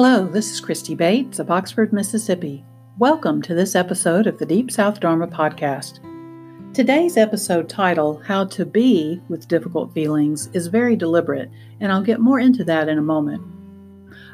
Hello, this is Christy Bates of Oxford, Mississippi. Welcome to this episode of the Deep South Dharma podcast. Today's episode title, How to Be with Difficult Feelings, is very deliberate, and I'll get more into that in a moment.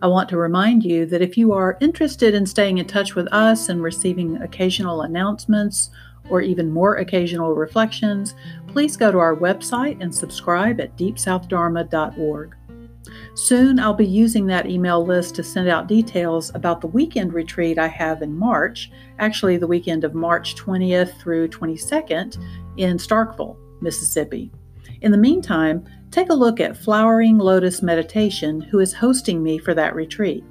I want to remind you that if you are interested in staying in touch with us and receiving occasional announcements or even more occasional reflections, please go to our website and subscribe at deepsouthdharma.org. Soon I'll be using that email list to send out details about the weekend retreat I have in March, actually, the weekend of March 20th through 22nd in Starkville, Mississippi. In the meantime, take a look at Flowering Lotus Meditation, who is hosting me for that retreat.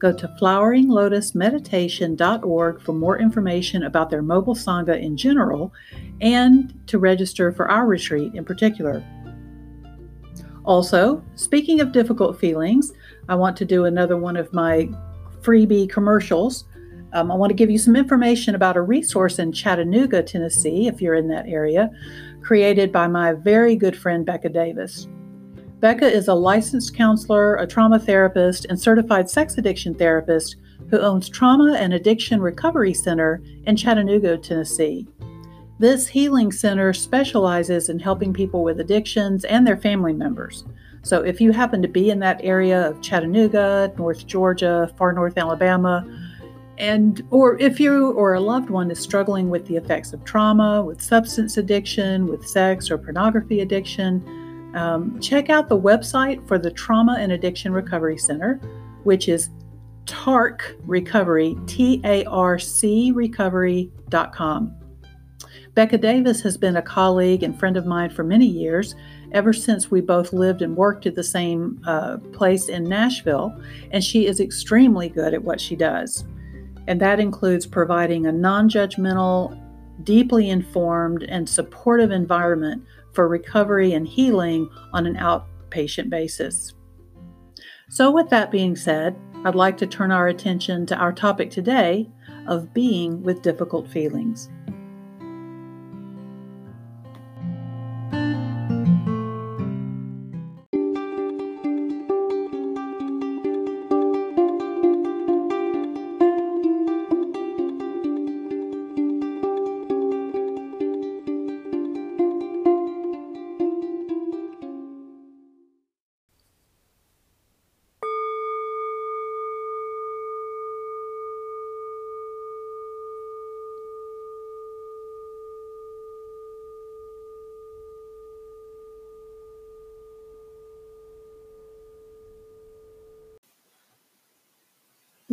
Go to floweringlotusmeditation.org for more information about their mobile Sangha in general and to register for our retreat in particular. Also, speaking of difficult feelings, I want to do another one of my freebie commercials. Um, I want to give you some information about a resource in Chattanooga, Tennessee, if you're in that area, created by my very good friend Becca Davis. Becca is a licensed counselor, a trauma therapist, and certified sex addiction therapist who owns Trauma and Addiction Recovery Center in Chattanooga, Tennessee. This healing center specializes in helping people with addictions and their family members. So if you happen to be in that area of Chattanooga, North Georgia, far north Alabama, and or if you or a loved one is struggling with the effects of trauma, with substance addiction, with sex or pornography addiction, um, check out the website for the Trauma and Addiction Recovery Center, which is TARC Recovery, T A R C Recovery.com. Becca Davis has been a colleague and friend of mine for many years, ever since we both lived and worked at the same uh, place in Nashville, and she is extremely good at what she does. And that includes providing a non judgmental, deeply informed, and supportive environment for recovery and healing on an outpatient basis. So, with that being said, I'd like to turn our attention to our topic today of being with difficult feelings.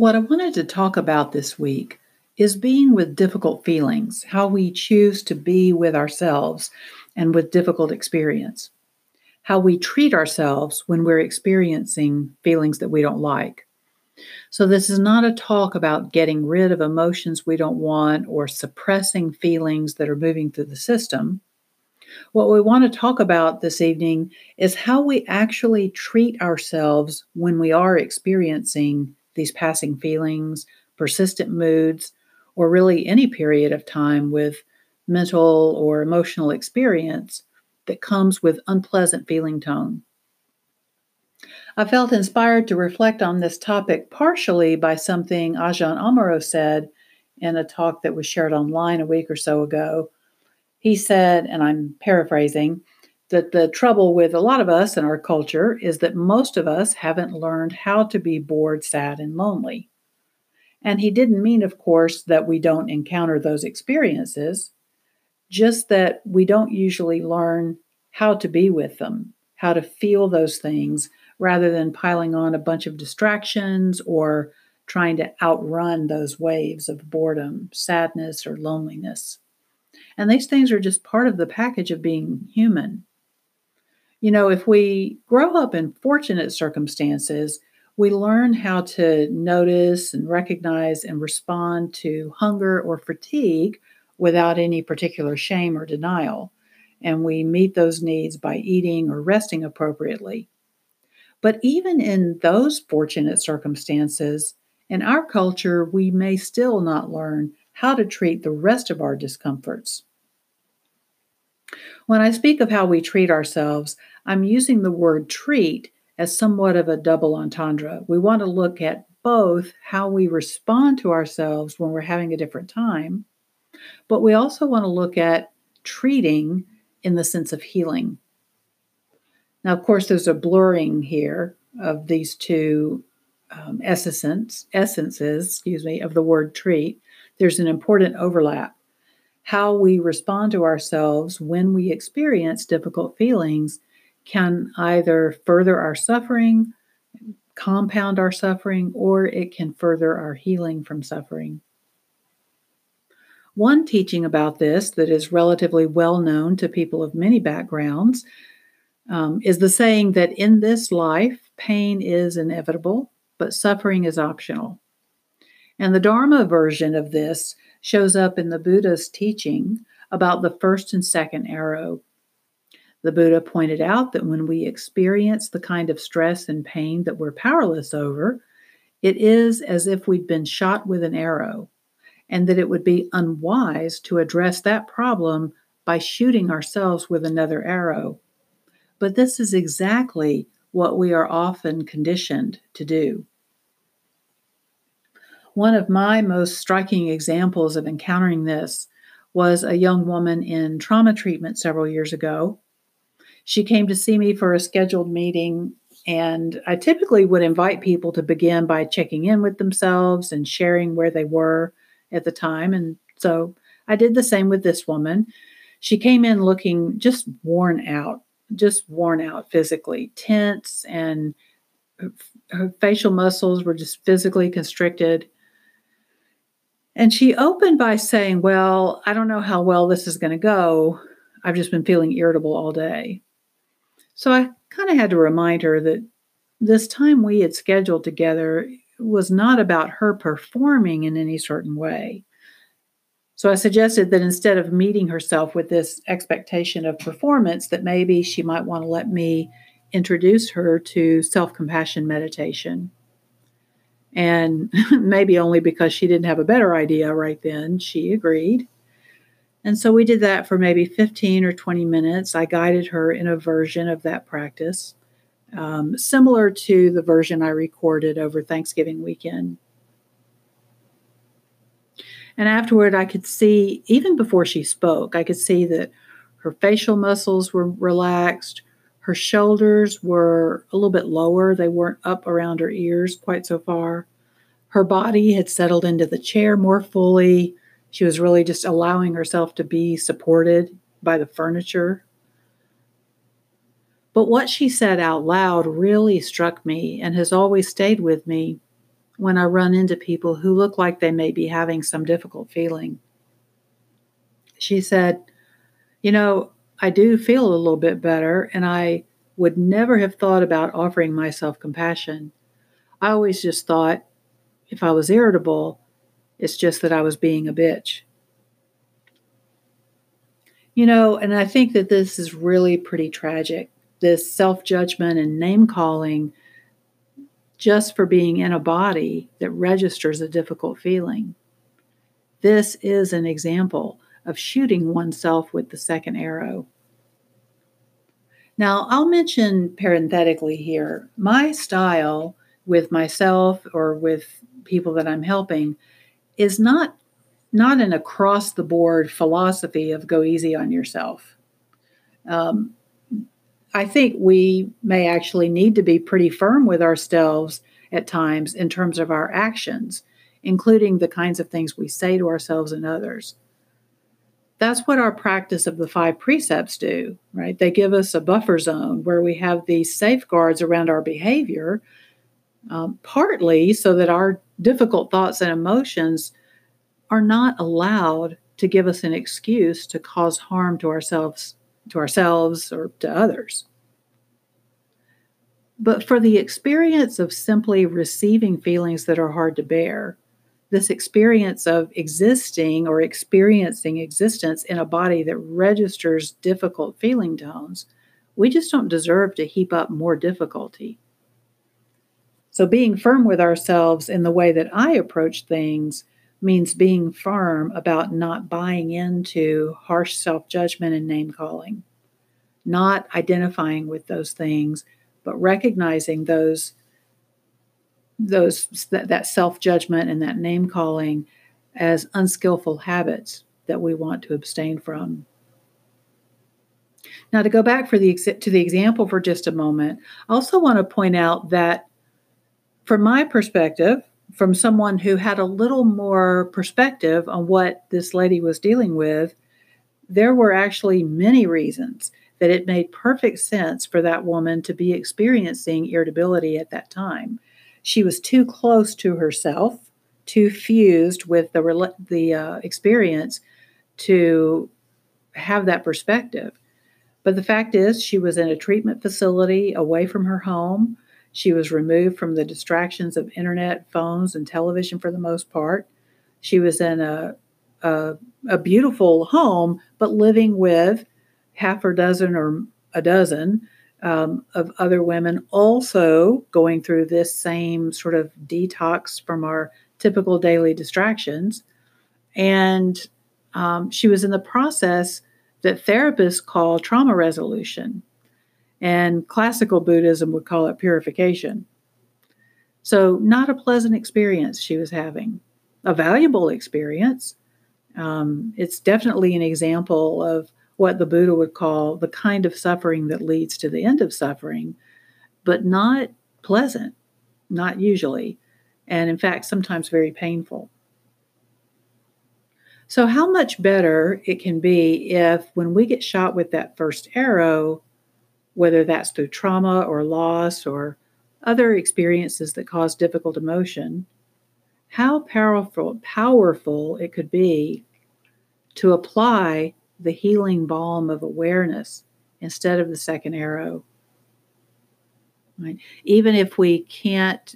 What I wanted to talk about this week is being with difficult feelings, how we choose to be with ourselves and with difficult experience, how we treat ourselves when we're experiencing feelings that we don't like. So, this is not a talk about getting rid of emotions we don't want or suppressing feelings that are moving through the system. What we want to talk about this evening is how we actually treat ourselves when we are experiencing these passing feelings, persistent moods, or really any period of time with mental or emotional experience that comes with unpleasant feeling tone. I felt inspired to reflect on this topic partially by something Ajahn Amaro said in a talk that was shared online a week or so ago. He said, and I'm paraphrasing, that the trouble with a lot of us in our culture is that most of us haven't learned how to be bored, sad, and lonely. And he didn't mean, of course, that we don't encounter those experiences, just that we don't usually learn how to be with them, how to feel those things, rather than piling on a bunch of distractions or trying to outrun those waves of boredom, sadness, or loneliness. And these things are just part of the package of being human. You know, if we grow up in fortunate circumstances, we learn how to notice and recognize and respond to hunger or fatigue without any particular shame or denial. And we meet those needs by eating or resting appropriately. But even in those fortunate circumstances, in our culture, we may still not learn how to treat the rest of our discomforts. When I speak of how we treat ourselves, I'm using the word treat as somewhat of a double entendre. We want to look at both how we respond to ourselves when we're having a different time, but we also want to look at treating in the sense of healing. Now, of course, there's a blurring here of these two um, essence, essences, excuse me, of the word treat. There's an important overlap. How we respond to ourselves when we experience difficult feelings can either further our suffering, compound our suffering, or it can further our healing from suffering. One teaching about this that is relatively well known to people of many backgrounds um, is the saying that in this life, pain is inevitable, but suffering is optional. And the Dharma version of this shows up in the Buddha's teaching about the first and second arrow. The Buddha pointed out that when we experience the kind of stress and pain that we're powerless over, it is as if we'd been shot with an arrow and that it would be unwise to address that problem by shooting ourselves with another arrow. But this is exactly what we are often conditioned to do. One of my most striking examples of encountering this was a young woman in trauma treatment several years ago. She came to see me for a scheduled meeting, and I typically would invite people to begin by checking in with themselves and sharing where they were at the time. And so I did the same with this woman. She came in looking just worn out, just worn out physically, tense, and her, facial muscles were just physically constricted. And she opened by saying, Well, I don't know how well this is going to go. I've just been feeling irritable all day. So I kind of had to remind her that this time we had scheduled together was not about her performing in any certain way. So I suggested that instead of meeting herself with this expectation of performance, that maybe she might want to let me introduce her to self compassion meditation. And maybe only because she didn't have a better idea right then, she agreed. And so we did that for maybe 15 or 20 minutes. I guided her in a version of that practice um, similar to the version I recorded over Thanksgiving weekend. And afterward, I could see, even before she spoke, I could see that her facial muscles were relaxed. Her shoulders were a little bit lower, they weren't up around her ears quite so far. Her body had settled into the chair more fully. She was really just allowing herself to be supported by the furniture but what she said out loud really struck me and has always stayed with me when I run into people who look like they may be having some difficult feeling. She said, You know, I do feel a little bit better, and I would never have thought about offering myself compassion. I always just thought if I was irritable, it's just that I was being a bitch. You know, and I think that this is really pretty tragic this self judgment and name calling just for being in a body that registers a difficult feeling. This is an example of shooting oneself with the second arrow. Now, I'll mention parenthetically here my style with myself or with people that I'm helping is not not an across the board philosophy of go easy on yourself. Um, I think we may actually need to be pretty firm with ourselves at times in terms of our actions, including the kinds of things we say to ourselves and others. That's what our practice of the five precepts do, right? They give us a buffer zone where we have these safeguards around our behavior, um, partly so that our difficult thoughts and emotions are not allowed to give us an excuse to cause harm to ourselves to ourselves or to others. But for the experience of simply receiving feelings that are hard to bear, this experience of existing or experiencing existence in a body that registers difficult feeling tones, we just don't deserve to heap up more difficulty. So, being firm with ourselves in the way that I approach things means being firm about not buying into harsh self judgment and name calling, not identifying with those things, but recognizing those those that, that self judgment and that name calling as unskillful habits that we want to abstain from. Now, to go back for the to the example for just a moment, I also want to point out that, from my perspective, from someone who had a little more perspective on what this lady was dealing with, there were actually many reasons that it made perfect sense for that woman to be experiencing irritability at that time. She was too close to herself, too fused with the the uh, experience to have that perspective. But the fact is, she was in a treatment facility away from her home. She was removed from the distractions of internet, phones, and television for the most part. She was in a, a, a beautiful home, but living with half a dozen or a dozen um, of other women also going through this same sort of detox from our typical daily distractions. And um, she was in the process that therapists call trauma resolution, and classical Buddhism would call it purification. So, not a pleasant experience she was having, a valuable experience. Um, it's definitely an example of what the Buddha would call the kind of suffering that leads to the end of suffering, but not pleasant, not usually, and in fact, sometimes very painful. So, how much better it can be if, when we get shot with that first arrow, whether that's through trauma or loss or other experiences that cause difficult emotion, how powerful, powerful it could be to apply the healing balm of awareness instead of the second arrow. Right? Even if we can't,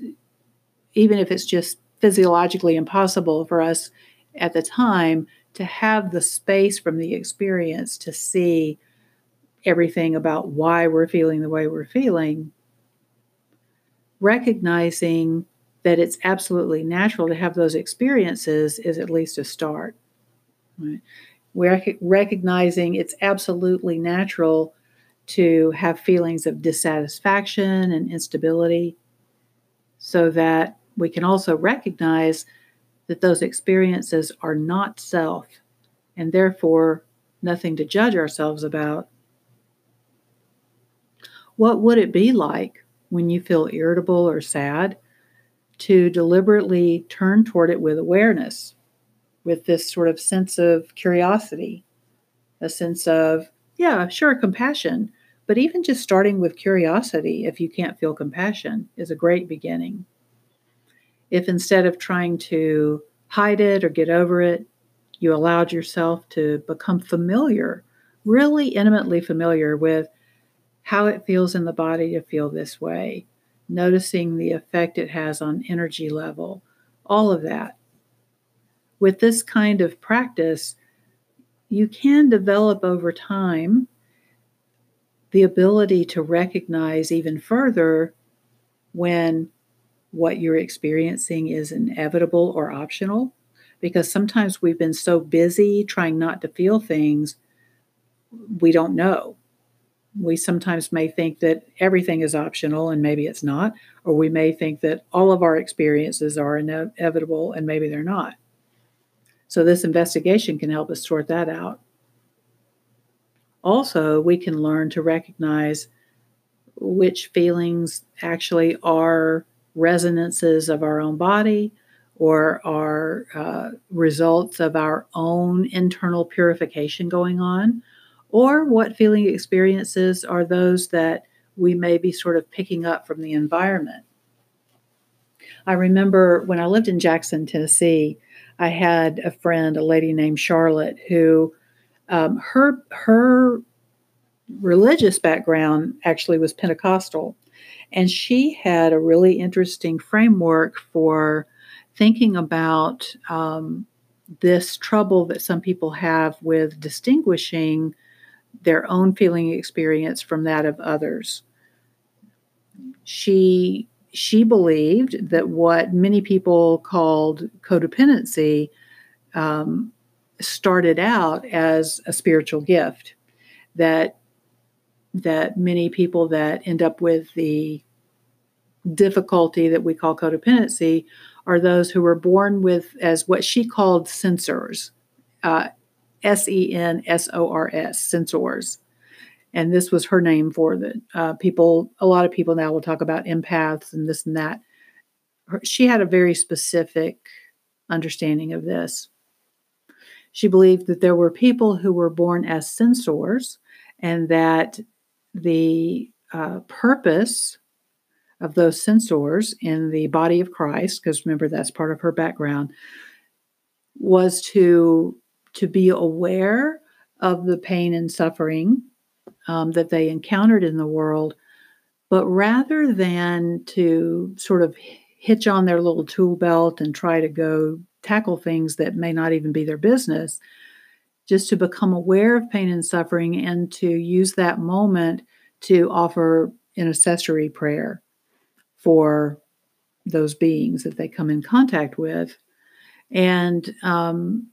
even if it's just physiologically impossible for us at the time to have the space from the experience to see everything about why we're feeling the way we're feeling, recognizing that it's absolutely natural to have those experiences is at least a start. Right? We're recognizing it's absolutely natural to have feelings of dissatisfaction and instability so that we can also recognize that those experiences are not self and therefore nothing to judge ourselves about. What would it be like when you feel irritable or sad to deliberately turn toward it with awareness, with this sort of sense of curiosity, a sense of, yeah, sure, compassion, but even just starting with curiosity, if you can't feel compassion, is a great beginning. If instead of trying to hide it or get over it, you allowed yourself to become familiar, really intimately familiar with how it feels in the body to feel this way, noticing the effect it has on energy level, all of that. With this kind of practice, you can develop over time the ability to recognize even further when what you're experiencing is inevitable or optional because sometimes we've been so busy trying not to feel things we don't know we sometimes may think that everything is optional and maybe it's not or we may think that all of our experiences are inevitable and maybe they're not. So this investigation can help us sort that out. Also we can learn to recognize which feelings actually are resonances of our own body or are uh, results of our own internal purification going on, or what feeling experiences are those that we may be sort of picking up from the environment. I remember when I lived in Jackson, Tennessee, I had a friend, a lady named Charlotte, who um, her her religious background actually was Pentecostal, and she had a really interesting framework for thinking about um, this trouble that some people have with distinguishing their own feeling experience from that of others. She she believed that what many people called codependency um, started out as a spiritual gift that that many people that end up with the difficulty that we call codependency are those who were born with, as what she called sensors, uh, S E N S O R S, sensors. And this was her name for the uh, people. A lot of people now will talk about empaths and this and that. Her, she had a very specific understanding of this. She believed that there were people who were born as sensors and that the uh, purpose of those sensors in the body of Christ, because remember that's part of her background, was to to be aware of the pain and suffering um, that they encountered in the world, but rather than to sort of hitch on their little tool belt and try to go tackle things that may not even be their business, just to become aware of pain and suffering and to use that moment to offer intercessory prayer for those beings that they come in contact with. And um,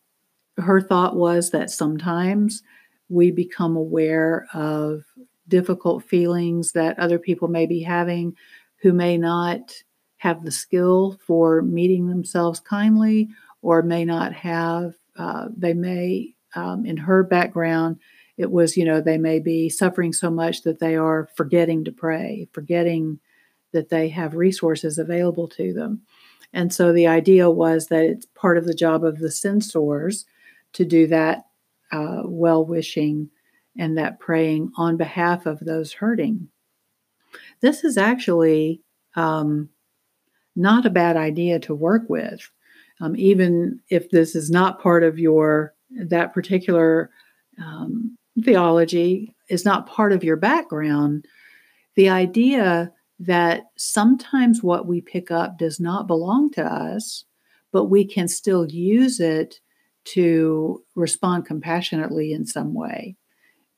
her thought was that sometimes we become aware of difficult feelings that other people may be having who may not have the skill for meeting themselves kindly or may not have, uh, they may, um, in her background, it was, you know, they may be suffering so much that they are forgetting to pray, forgetting that they have resources available to them. And so the idea was that it's part of the job of the sensors to do that uh, well wishing and that praying on behalf of those hurting. This is actually um, not a bad idea to work with, um, even if this is not part of your that particular um, theology is not part of your background. The idea that sometimes what we pick up does not belong to us, but we can still use it to respond compassionately in some way.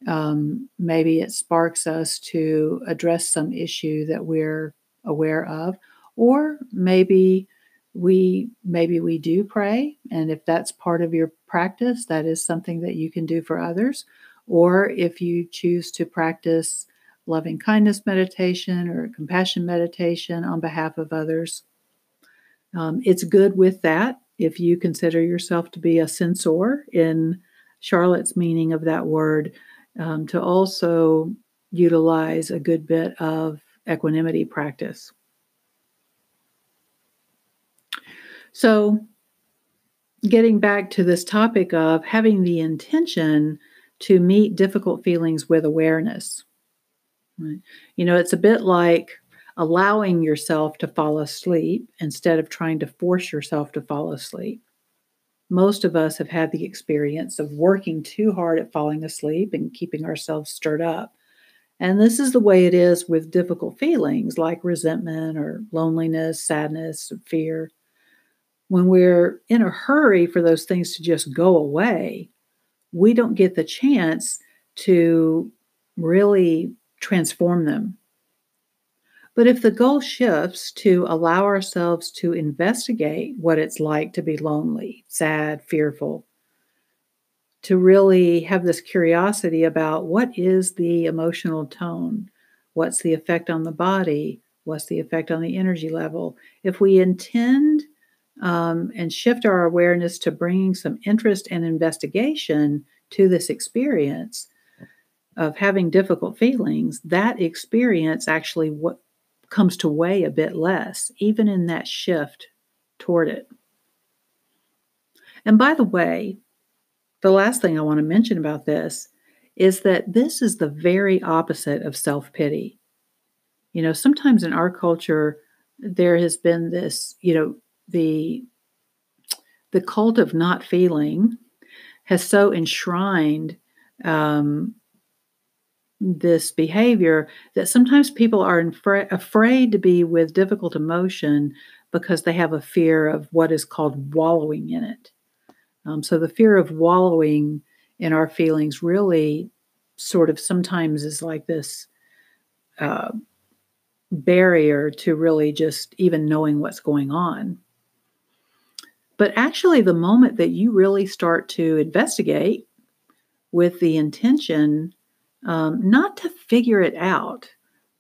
Um, maybe it sparks us to address some issue that we're aware of, or maybe we maybe we do pray, and if that's part of your practice, that is something that you can do for others. Or if you choose to practice loving kindness meditation or compassion meditation on behalf of others, um, it's good with that if you consider yourself to be a sensor in Charlotte's meaning of that word, um, to also utilize a good bit of equanimity practice. So, getting back to this topic of having the intention to meet difficult feelings with awareness. Right? You know, it's a bit like allowing yourself to fall asleep instead of trying to force yourself to fall asleep. Most of us have had the experience of working too hard at falling asleep and keeping ourselves stirred up. And this is the way it is with difficult feelings like resentment or loneliness, sadness, fear. When we're in a hurry for those things to just go away, we don't get the chance to really transform them but if the goal shifts to allow ourselves to investigate what it's like to be lonely, sad, fearful, to really have this curiosity about what is the emotional tone, what's the effect on the body, what's the effect on the energy level. If we intend um, and shift our awareness to bringing some interest and investigation to this experience of having difficult feelings, that experience actually what comes to weigh a bit less, even in that shift toward it. And by the way, the last thing I want to mention about this is that this is the very opposite of self pity. You know, sometimes in our culture, there has been this, you know, the the cult of not feeling has so enshrined um, this behavior that sometimes people are infra- afraid to be with difficult emotion because they have a fear of what is called wallowing in it. Um, so the fear of wallowing in our feelings really sort of sometimes is like this uh, barrier to really just even knowing what's going on. But actually, the moment that you really start to investigate with the intention um, not to figure it out,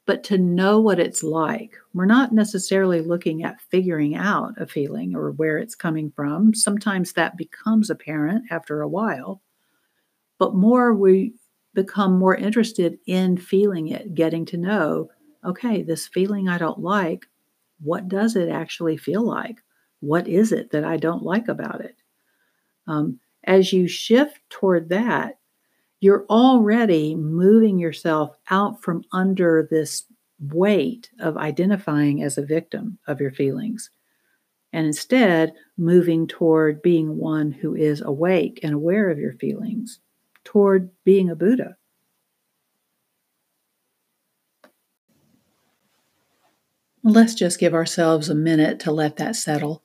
but to know what it's like. We're not necessarily looking at figuring out a feeling or where it's coming from. Sometimes that becomes apparent after a while, but more we become more interested in feeling it, getting to know okay, this feeling I don't like, what does it actually feel like? What is it that I don't like about it? Um, as you shift toward that, you're already moving yourself out from under this weight of identifying as a victim of your feelings and instead moving toward being one who is awake and aware of your feelings, toward being a Buddha. Let's just give ourselves a minute to let that settle.